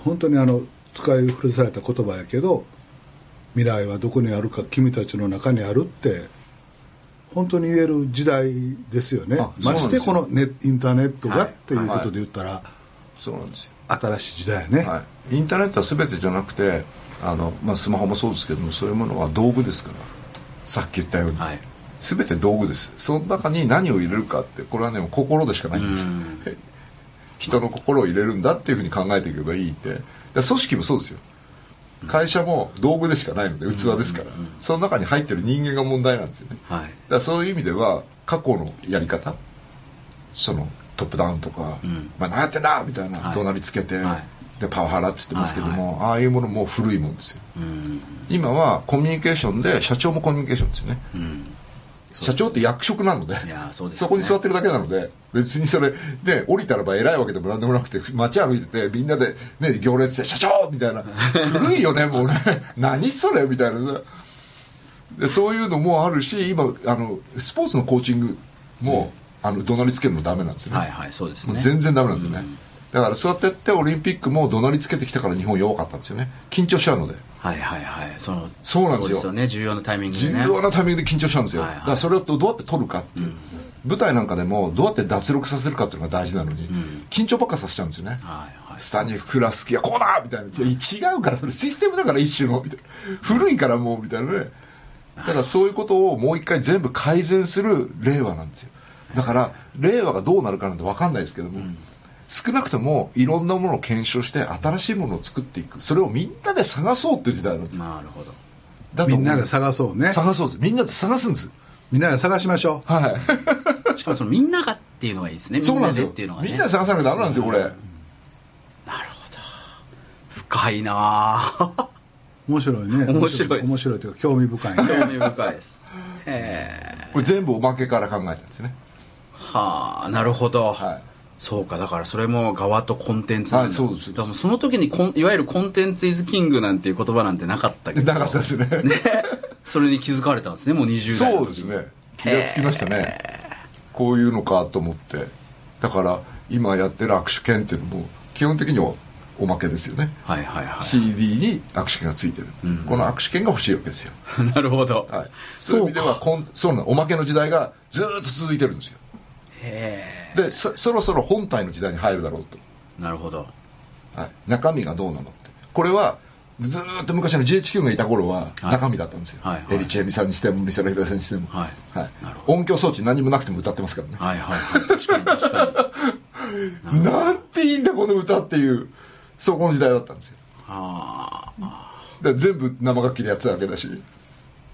本当にあの使い古された言葉やけど未来はどこにあるか君たちの中にあるって本当に言える時代ですよね。ましてこのネインターネットはいがっていうことで言ったら、そうなんですよ。新しい時代やね、はい、インターネットは全てじゃなくてあの、まあ、スマホもそうですけどもそういうものは道具ですから。さっき言ったように、はい。全て道具です。その中に何を入れるかってこれはね心でしかないんです。(laughs) 人の心を入れるんだっていうふうに考えていけばいいって。だから組織もそうですよ。会社も道具でしかないので器ですから、その中に入ってる人間が問題なんですよね。はい。だからそういう意味では過去のやり方そのトップダウンとか「うん。まあ、何やってんだ!」みたいなはい。怒鳴りつけて、はいでパワハラって言ってますけども、ああいうものも古いもんですよ。うん。今はコミュニケーションで社長もコミュニケーションですよね。うん。社長って役職なのでね。そこに座ってるだけなので別にそれで降りたらば偉いわけでも何でもなくて街歩いててみんなで、ね、行列で「社長!」みたいな。古いよねもうね。(laughs) 何それ？みたいな。さでそういうのもあるし今あのスポーツのコーチングも、あの怒鳴りつけるのダメなんですよね、はいはいそうですね。全然ダメなんですよね、うんだからそうやってやってオリンピックも怒鳴りつけてきたから日本弱かったんですよね。緊張しちゃうので。はいはいはい。そのそうなんですよ。ね。重要なタイミングで重ね要なタイミングで緊張しちゃうんですよ、はいはい。だからそれをどうやって取るかっていう、舞台なんかでもどうやって脱力させるかっていうのが大事なのに、ん。緊張ばっかさせちゃうんですよね、はいはい。スタニフラスキはこうだみたいな。違うから、それシステムだから一種の、みたいな。古いからもう、みたいなね。だからそういうことをもう一回全部改善する令和なんですよ。だから、令和がどうなるかなんて分かんないですけども、少なくともいろんなものを検証して新しいものを作っていく。それをみんなで探そうっていう時代なんですよ。なるほどだみんなで探そうね探そうです。みんなで探すんです。みんなで探しましょうはい。(laughs) しかもそのみんながっていうのがいいですねそうなんですよみんなでっていうの。がねみんなで探さなきゃダメなんですよ、これ。なるほど深いなあ (laughs) 面白いね面白い面白いというか興味深いね興味深いですへえ (laughs) これ全部おまけから考えたんですね。はあなるほど、はい。そうかだからそれも側とコンテンツなんそうです。だからもうその時にコンいわゆるコンテンツイズキングなんていう言葉なんてなかった。けどなかったですね。ね。それに気づかれたんですね。もう20代そうですね。気がつきましたね。こういうのかと思って。だから今やってる握手券っていうのも基本的にはおまけですよね、はいはいはい CD に握手券がついてる、う。ん。この握手券が欲しいわけですよ、(laughs) なるほど、はい、そういう意味ではこんそうなのおまけの時代がずーっと続いてるんですよ。へでそそろそろ本体の時代に入るだろうと、えなるほど。はい、中身がどうなのって。これはずーっと昔の GHQ がいた頃ははい。中身だったんですよ、はいはい。エリチエミさんにしても美空ひばりさんにしても、はい。はい。音響装置何もなくても歌ってますからね、はいはいはい。確かに確かに。(laughs) なんていいんだこの歌っていうそこの時代だったんですよ。ああ全部生楽器でやってたわけだし。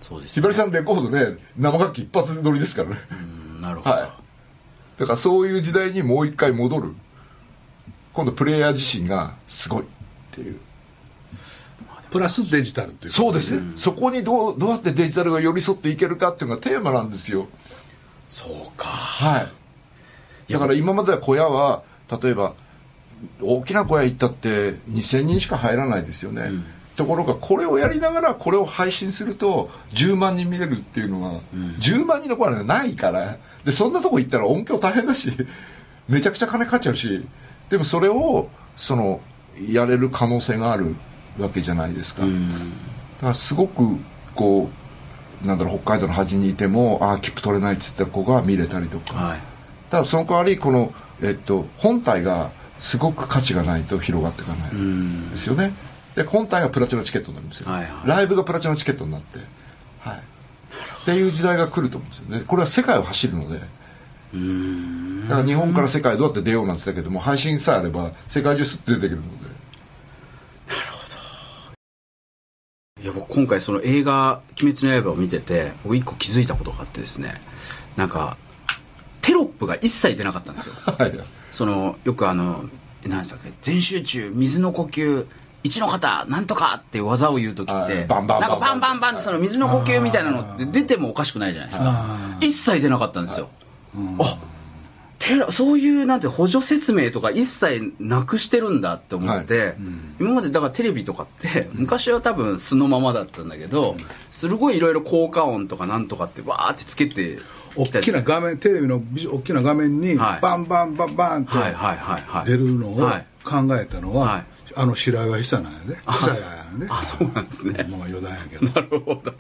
そうですひばりさんレコードね生楽器一発撮りですからね。うんなるほど、はいだからそういう時代にもう一回戻る。今度プレイヤー自身がすごいっていう。プラスデジタルっていうそうです、そこにどうどうやってデジタルが寄り添っていけるかっていうのがテーマなんですよ。そうか。はい。だから今までは小屋は例えば大きな小屋行ったって2000人しか入らないですよね、んところがこれをやりながらこれを配信すると10万人見れるっていうのが、ん。10万人の小屋がないから。でそんなとこ行ったら音響大変だし (laughs) めちゃくちゃ金かかっちゃうしでもそれをそのやれる可能性があるわけじゃないですか、うん。だからすごくこうなんだろう北海道の端にいてもああ切符取れないっつった子が見れたりとか、はい。ただその代わりこの、えっと、本体がすごく価値がないと広がっていかないうんん。ですよねで本体がプラチナチケットになるんですよ、はいはい。ライブがプラチナチケットになって。はい。っていう時代が来ると思うんですよね。これは世界を走るので。うん。だから日本から世界どうやって出ようなんて言ったけども配信さえあれば世界中すって出てくるので。いや僕今回その映画「鬼滅の刃」を見てて僕一個気づいたことがあってですね。なんかテロップが一切出なかったんですよ。はい。そのよくあの何でしたっけ？全集中水の呼吸一の方なんとかっていう技を言う時ってはい。バンバンバンバン。なんかバンバンバンってその水の呼吸みたいなのって出てもおかしくないじゃないですか。一切出なかったんですよ、うん。あそういうなんて補助説明とか一切なくしてるんだって思って、ん。今までだからテレビとかって昔は多分素のままだったんだけどすごいいろいろ効果音とかなんとかってわーってつけて大きな画面テレビの大きな画面にはい。バンバンバンバンってはいはいはいはい。出るのをはい考えたのは、はいあの白岩久なんやであ久やね。あそうなんですね。もう余談やけど。なるほど。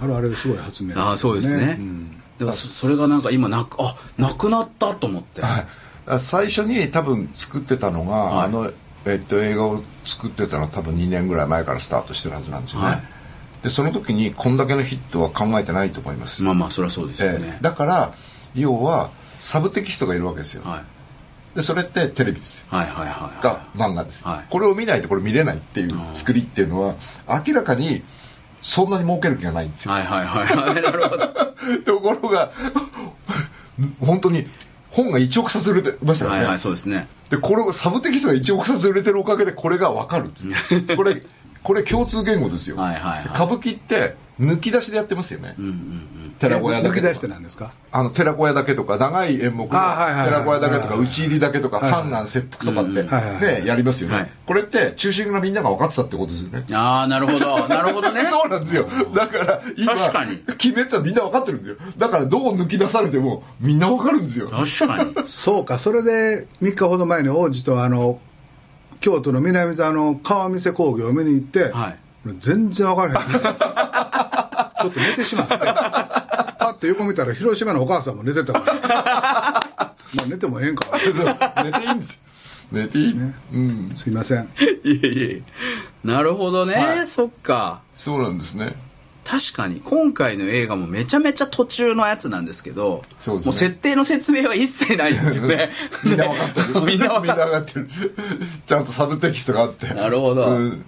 あれあれすごい発明あそうですね。うん。だからそそれがなんか今なくあなくなったと思って。はい。最初に多分作ってたのが、はい。あの、えっと、映画を作ってたのは多分2年ぐらい前からスタートしてるはずなんですよね、はい。でその時にこんだけのヒットは考えてないと思います、まあまあそれはそうですよね。ええ、だから要はサブテキストがいるわけですよ、はいでそれってテレビですよ。はいはいはいはい。が漫画です、はい。これを見ないとこれ見れないっていう作りっていうのは明らかにそんなに儲ける気がないんですよ、はいはいはいはい。なるほど。(laughs) ところが本当に本が1億冊売れてましたよね、はいはいそうですね。でこれをサブテキストが1億冊売れてるおかげでこれが分かる (laughs) これこれ共通言語ですよ、はいはいはい。歌舞伎って抜き出しでやってますよね、うんうんうん寺子屋だけとか。抜き出してなんですか？あの寺子屋だけとか長い演目の寺子屋だけとかはいはい打ち入りだけとかはいはい判官切腹とかってうんはいはいねやりますよね、はい。これって中心のみんなが分かってたってことですよね。ああなるほど。なるほどね。(laughs) そうなんですよ。だから今確かに。鬼滅はみんな分かってるんですよ。だからどう抜き出されてもみんな分かるんですよ。確かに。そうかそれで3日ほど前に王子とあの京都の南座の川見世工業を見に行って、はい。俺全然分からへん。(laughs) ちょっと寝てしまってパッと横見たら広島のお母さんも寝てたから (laughs) まあ寝てもええんか (laughs) 寝ていいんですよ。寝ていい、ね。うん。すいません。いえいえ。なるほどね、はい。そっか。そうなんですね。確かに今回の映画もめちゃめちゃ途中のやつなんですけどそうですね。もう設定の説明は一切ないですよね。(laughs) みんな分かってる。みんな分かってる。分かってる。ちゃんとサブテキストがあって。なるほど。うん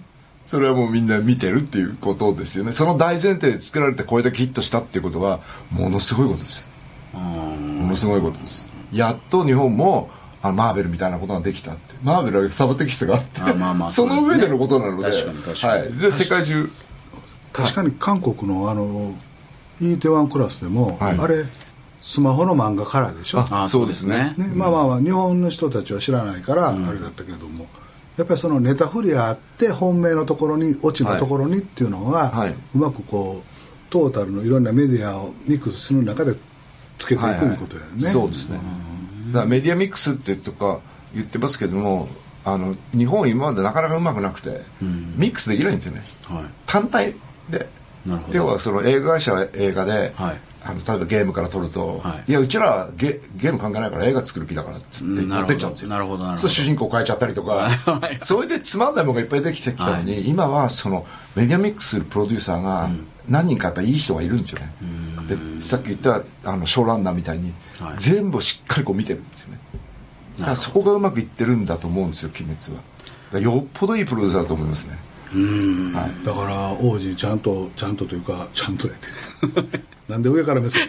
それはもうみんな見てるっていうことですよね。その大前提で作られてこれだけヒットしたっていうことはものすごいことです。うん。ものすごいことです。やっと日本もあのマーベルみたいなことができたってマーベルはサブテキストがあって。あまあまあその上でのことなので。確かに確かに。はい、で世界中確かに。韓国のあの E1 クラスでも、はい。あれスマホの漫画カラーでしょ。あそうですね。ね、まあまあまあ日本の人たちは知らないからあれだったけれども、やっぱりそのネタ振りあって本命のところにオチのところにっていうのが、はい。うまくこうトータルのいろんなメディアをミックスする中でつけていくということやね、そうですね。だからメディアミックスってとか言ってますけどもあの日本今までなかなかうまくなくて、うん。ミックスできないんですよね。はい。単体で。要はその映画会社は映画で、はいあの例えばゲームから撮ると、はい。い、やうちらはゲゲーム関係ないから映画作る気だからっつって持うんなるほど。ってっちゃうんですよ。なるほどなるほど。主人公変えちゃったりとか (laughs) はい。それでつまんないものがいっぱいできてきたのに、は今はそのメディアミックスするプロデューサーがうん。何人かやっぱいい人がいるんですよね、うん。でさっき言ったあのショーランナーみたいに、はい。全部しっかりこう見てるんですよね。だからそこがうまくいってるんだと思うんですよ鬼滅は。だからよっぽどいいプロデューサーだと思いますね、うんはい。だから王子ちゃんとちゃんとというかちゃんとやって (laughs) なんで上から目線？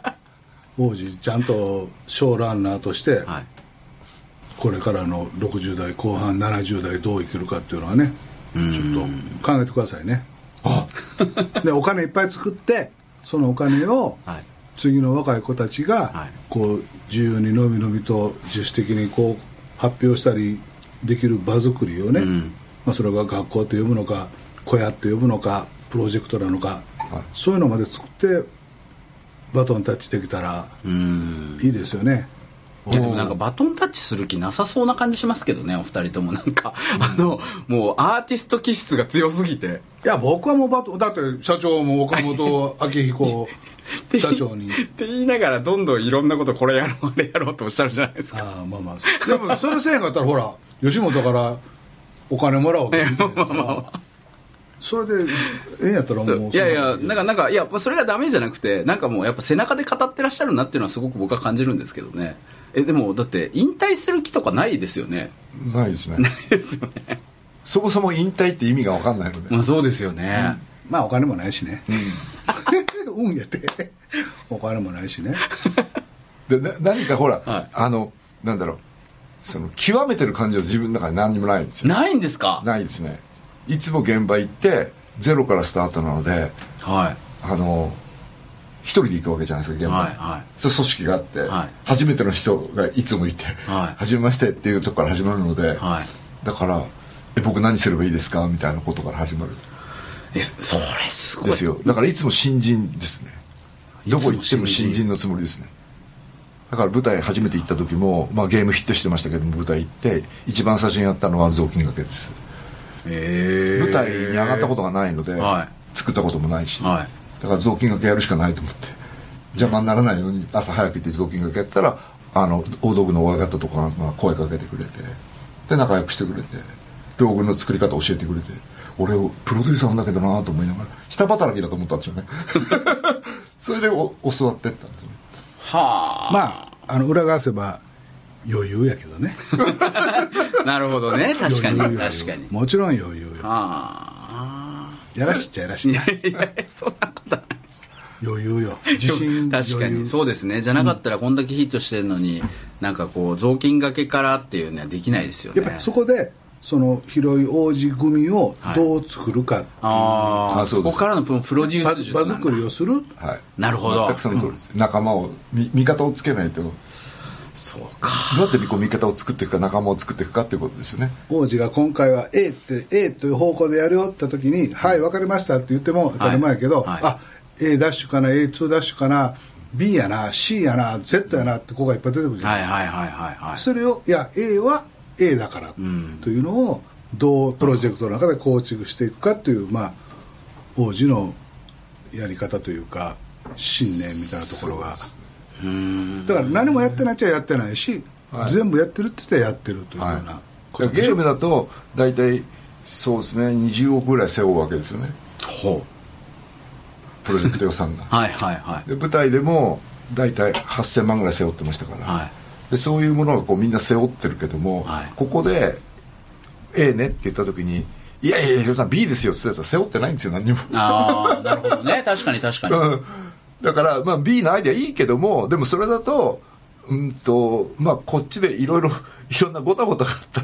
(laughs) 王子ちゃんとショーランナーとして、はい。これからの60代後半70代どう生きるかっていうのはねうん。ちょっと考えてくださいね。あ。(laughs) でお金いっぱい作ってそのお金をはい。次の若い子たちがはい。こう自由にのびのびと自主的にこう発表したりできる場作りをね、うんまあ、それが学校と呼ぶのか小屋と呼ぶのかプロジェクトなのか、はい。そういうのまで作ってバトンタッチできたらうん。いいですよね。いやでもなんかバトンタッチする気なさそうな感じしますけどねお二人とも。なんかあのもうアーティスト気質が強すぎて。いや僕はもうバトンだって社長も岡本明彦 (laughs) 社長にって言いながらどんどんいろんなことこれやろうあれやろうとおっしゃるじゃないですかああまあまあでもそれせえへんかったらほら吉本からお金もらおうと。思ってそれでええんやったらもそうう。いやいやなんかなんかいやそれがダメじゃなくてなんかもうやっぱ背中で語ってらっしゃるなっていうのはすごく僕は感じるんですけどね。えでもだって引退する気とかないですよね。ないですね。ないですよね。そもそも引退って意味が分かんないので、まあそうですよね、まあお金もないしね。うん。(laughs) 運やって。お金もないしね。(laughs) でな何かほら、はい。あのなんだろうその極めてる感じは自分の中に何にもないんですよ。ないんですか？ないですね。いつも現場行ってゼロからスタートなのではい。あの一人で行くわけじゃないですか現場。に、はいはい。そう組織があって、はい。初めての人がいつもいて「はい。初めまして」っていうとこから始まるので、はい。だからえ「僕何すればいいですか?」みたいなことから始まる。えそれすごい。ですよ。だからいつも新人ですね。どこ行っても新人のつもりですねだから舞台初めて行った時も、まあ、ゲームヒットしてましたけども舞台行って一番最初にやったのは雑巾掛けです。へえ舞台に上がったことがないので、は作ったこともないし、はい。だから雑巾掛けやるしかないと思って邪魔にならないように朝早く行って雑巾掛けやったらあの大道具の親方とかが声かけてくれてで仲良くしてくれて道具の作り方教えてくれて俺をプロデューサーなんだけどなと思いながら下働きだと思ったんですよね。(laughs) それでお教わってったんですよねはあ。まああの裏返せば余裕やけどね。(laughs) なるほどね。確かに確かに。もちろん余裕よ。はあ。やらしっちゃやらしいいやいやそんなことないです。余裕よ。自信 (laughs) 確かにそうですね。じゃなかったらこんだけヒットしてるのに、なんかこう雑巾がけからっていうのはできないですよね。やっぱりそこでその広い王子組をどう作るかっていう、あああそうです。そこからのプロデュー場ス場作りをする。はい。なるほど。全くその通りです、仲間をみ味方をつけないと。どそうか。うやってこう味方を作っていくか仲間を作っていくかっていうことですよね。王子が今回は A って A という方向でやるよって時に「はい分かりました」って言っても当たり前やけど、はい。はいあ A ダッシュかな A2 ダッシュかな B やな C やな Z やなって子がいっぱい出てくるじゃないですか、はいはいはいはいはい。それをいや A は A だからうん。というのをどうプロジェクトの中で構築していくかっていう、まあ、王子のやり方というか信念みたいなところが。だから何もやってないっちゃやってないし、はい。全部やってるって言ったらやってるというような。ことでゲームだと大体そうですね20億ぐらい背負うわけですよね。ほプロジェクト予算が。う (laughs) はいはいはい。で舞台でも大体8000万ぐらい背負ってましたから、はいでそういうものがこうみんな背負ってるけども、はい。ここで「A ね」って言った時に「いやいやいやさん B ですよ」って言ったやつは背負ってないんですよ何にも。ああなるほどね。(laughs) 確かに確かに。うん。だから、まあ、B のアイデアいいけどもでもそれだとうんとまあこっちでいろいろいろんなごたごたがあった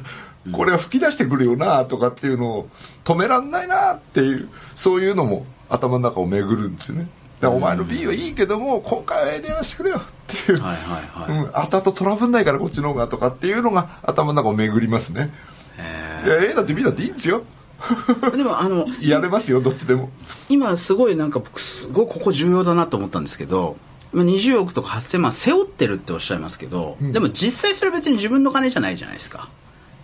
これは吹き出してくるよなとかっていうのを止めらんないなっていうそういうのも頭の中を巡るんですよねお前の B はいいけども今回は A でやらせてくれよっていう、はいはいはい。うん、後々トラブんないからこっちの方がとかっていうのが頭の中を巡りますね。へいや A だって B だっていいんですよ。ー (laughs) でもあの (laughs) やれますよどっちでも。今すごいなんか僕すごいここ重要だなと思ったんですけどまあ20億とか8000万背負ってるっておっしゃいますけど、うん。でも実際それ別に自分の金じゃないじゃないですか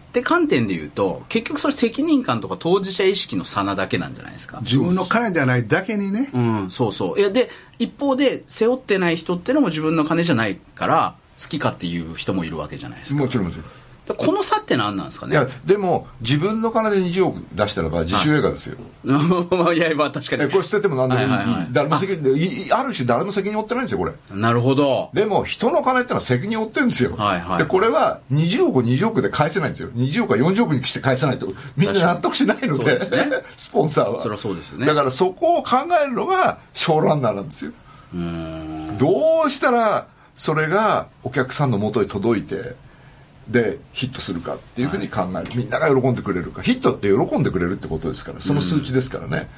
って観点で言うと結局それ責任感とか当事者意識の差なだけなんじゃないですか。自分の金じゃないだけにね、うんそうそう。いやで一方で背負ってない人ってのも自分の金じゃないから好きかっていう人もいるわけじゃないですか。もちろんもちろんこの差って何なんですかね。いやでも自分の金で20億出したらば自主映画ですよ、(laughs) まあいやまあ確かに。えこれ捨てても何でもいい,、はいはいはい。誰も責任いいある種誰も責任負ってないんですよこれ。なるほど。でも人の金ってのは責任負ってるんですよ、はいはいでこれは20億を20億で返せないんですよ。20億は40億にして返さないと。みんな納得しないのでね。(laughs) スポンサーは。そりゃそうですよね。だからそこを考えるのがショーランナーなんですよ。どうしたらそれがお客さんの元へ届いてでヒットするかっていうふうに考える、みんなが喜んでくれるか。ヒットって喜んでくれるってことですから。その数値ですからね、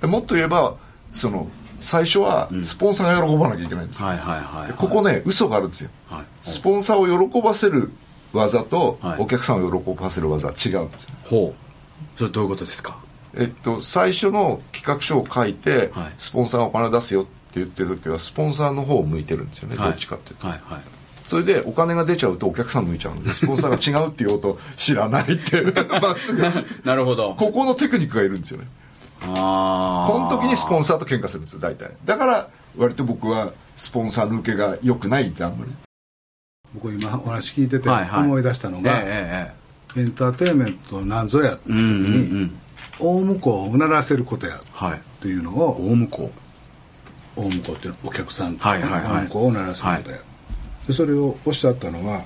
でもっと言えばその最初はスポンサーが喜ばなきゃいけないんですよ、はいはいはい、はい、でここね嘘があるんですよ。はい。スポンサーを喜ばせる技とはい。お客さんを喜ばせる技は違うんですよ、ほう。それどういうことですか？えっと、最初の企画書を書いて、はい。スポンサーがお金出すよって言ってる時はスポンサーの方を向いてるんですよね、はい。どっちかっていうと、はいはいそれでお金が出ちゃうとお客さん向いちゃうのでスポンサーが違うって言おうと知らないっていう。(laughs) まっすぐ。(laughs) なるほど。ここのテクニックがいるんですよね。ああこの時にスポンサーと喧嘩するんですよ大体。だから割と僕はスポンサーの受けが良くないってあんまり。僕今お話聞いててはいはい。思い出したのえが、ええ。エンターテインメントなんぞやって時えうんうんうに、ん。大向こうをうならせることやはいというのを大向こ大向こうっていうのはお客さんとはいはいはい。大向こうをうならせることや、でそれをおっしゃったのは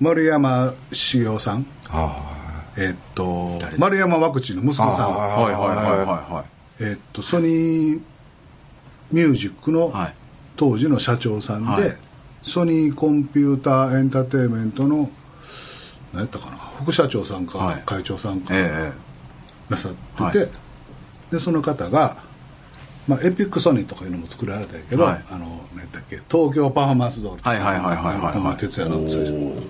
丸山茂雄さん。あえっと丸山ワクチンの息子さん。うはいはいはいはえっとソニーミュージックのいはい。当時の社長さんで、はい。ソニーコンピューターエンターテインメントの何やったかな副社長さんか、はい。会長さんかえ。なさってて、はい。でその方が、まあ、エピックソニーとかいうのも作られたけど、はい。あの何やったっけ東京パフォーマンス通りとかはいはいはいはいはいはい。小室哲哉の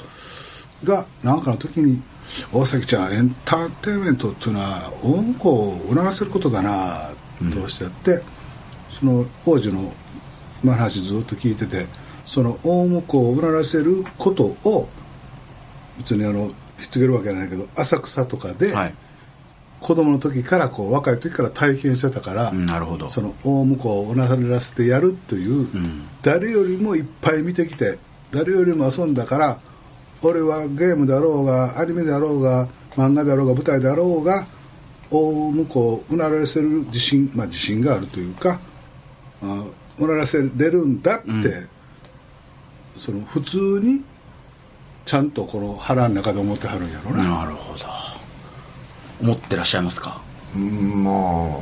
がなんかの時に「大崎ちゃんエンターテインメントっていうのは大向こうをうならせることだな」とおっしゃって、その王子の今の話ずっと聞いててその大向こうをうならせることを別にあのひっつけるわけじゃないけど浅草とかで、はい子供の時からこう若い時から体験してたから、うんなるほど。その大向こうをうならせてやるという、うん。誰よりもいっぱい見てきて誰よりも遊んだから俺はゲームだろうがアニメだろうが漫画だろうが舞台だろうが大向こううならせる自信、まあ、自信があるというかあうならせれるんだって、うんその普通にちゃんとこの腹の中で思ってはるんやろな、なるほど思ってらっしゃいますか？まあ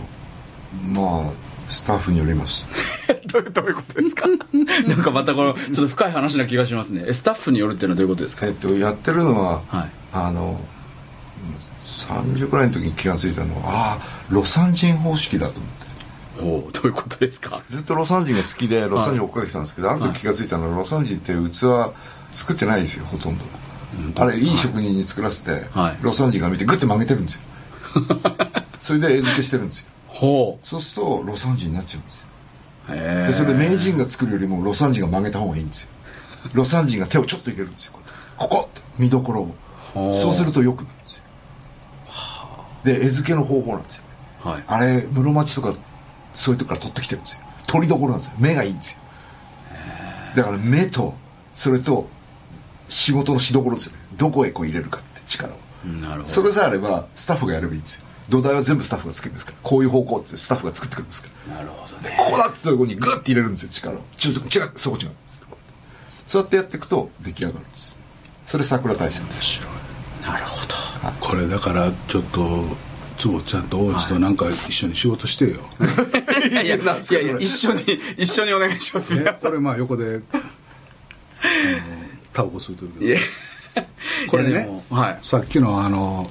まあスタッフによります。(laughs) どういうどういうことですか？(laughs) なんかまたこのちょっと深い話な気がしますね。えスタッフによるっていうのはどういうことですか？えっとやってるのは、はい。あの30くらいの時に気がついたのはああロサン人方式だと思って。おおどういうことですか？ずっとロサン人が好きでロサン人追っかけてたんですけど、あの時気がついたのはロサン人って器作ってないですよほとんど、あれいい職人に作らせて、はい。ロサン人が見てグッて曲げてるんですよ。(laughs) それで絵付けしてるんですよ。ほそうするとロサン人になっちゃうんですよ。でそれで名人が作るよりもロサン人が曲げた方がいいんですよ。ロサン人が手をちょっと入れるんですよ。こここって見どころを。そうするとよくなるんですよ。で餌付けの方法なんですよ。はい。あれ室町とかそういうとこから取ってきてるんですよ。取りどころなんですよ。目がいいんですよ。だから目とそれと仕事のしどころですよね。どこへこう入れるかって力を。うんなるほど。それさえあればスタッフがやればいいんですよ。土台は全部スタッフが作るんですから。こういう方向ってスタッフが作ってくるんですから。なるほどね。こうなってたところにグッて入れるんですよ。力を。ちょっと違うそこ違うんです。そうやってやっていくと出来上がるんですよ。それ桜大戦です。なるほど。これだからちょっと坪ちゃんと王子となんか一緒に仕事してよ、(laughs) いやいやいやいや一緒に一緒にお願いします。ね、これまあ横で。あ (laughs) のタバコ吸うとるけど。(laughs) これねはい。さっきのあの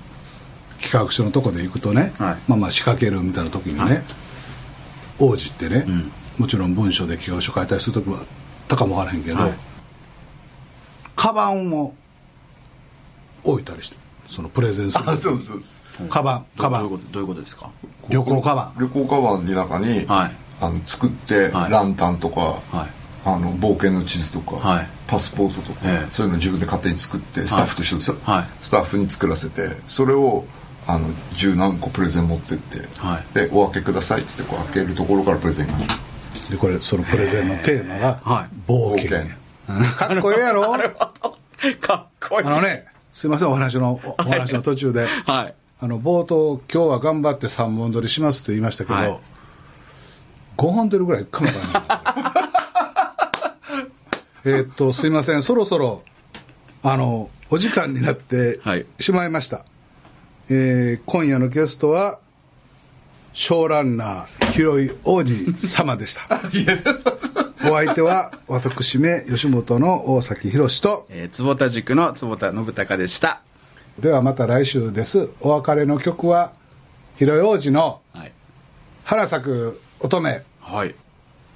企画書のとこで行くとね、はい。まあまあ仕掛けるみたいな時にね、はい。王子ってね、うん。もちろん文章で企画書書いたりする時もあったかもわからへんけど、はい。カバンを置いたりしてそのプレゼンする。あそうそうですカバンカバン。どういうことですか？旅行カバン。旅行カバンの中に、はい。あの作って、はい。ランタンとか、はいあの冒険の地図とか、はい。パスポートとか、ええ。そういうの自分で勝手に作ってスタッフと一緒ですよ、はい。スタッフに作らせてそれをあの十何個プレゼン持ってって、はい。でお開けくださいっつってこう開けるところからプレゼンがでこれそのプレゼンのテーマがはい。冒険。かっこええやろ？(laughs) かっこいい。あのねすいませんお話のおお話の途中で、(laughs) はい。あの冒頭今日は頑張って3本撮りしますって言いましたけど、はい。5本撮りぐらいかもわからないえーっとすいません。そろそろあのお時間になってはい。しまいました、えー今夜のゲストはショーランナー広い王子様でした。(laughs) お相手は私め吉本の大崎宏とえー坪田塾の坪田信孝でした。ではまた来週です。お別れの曲は広い王子のはい。原咲く乙女。はい。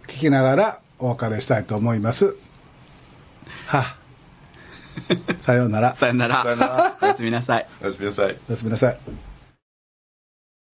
聞きながらお別れしたいと思いますは。あさようなら。さよなら。さよなら。おやすみなさい。おやすみなさい。おやすみなさい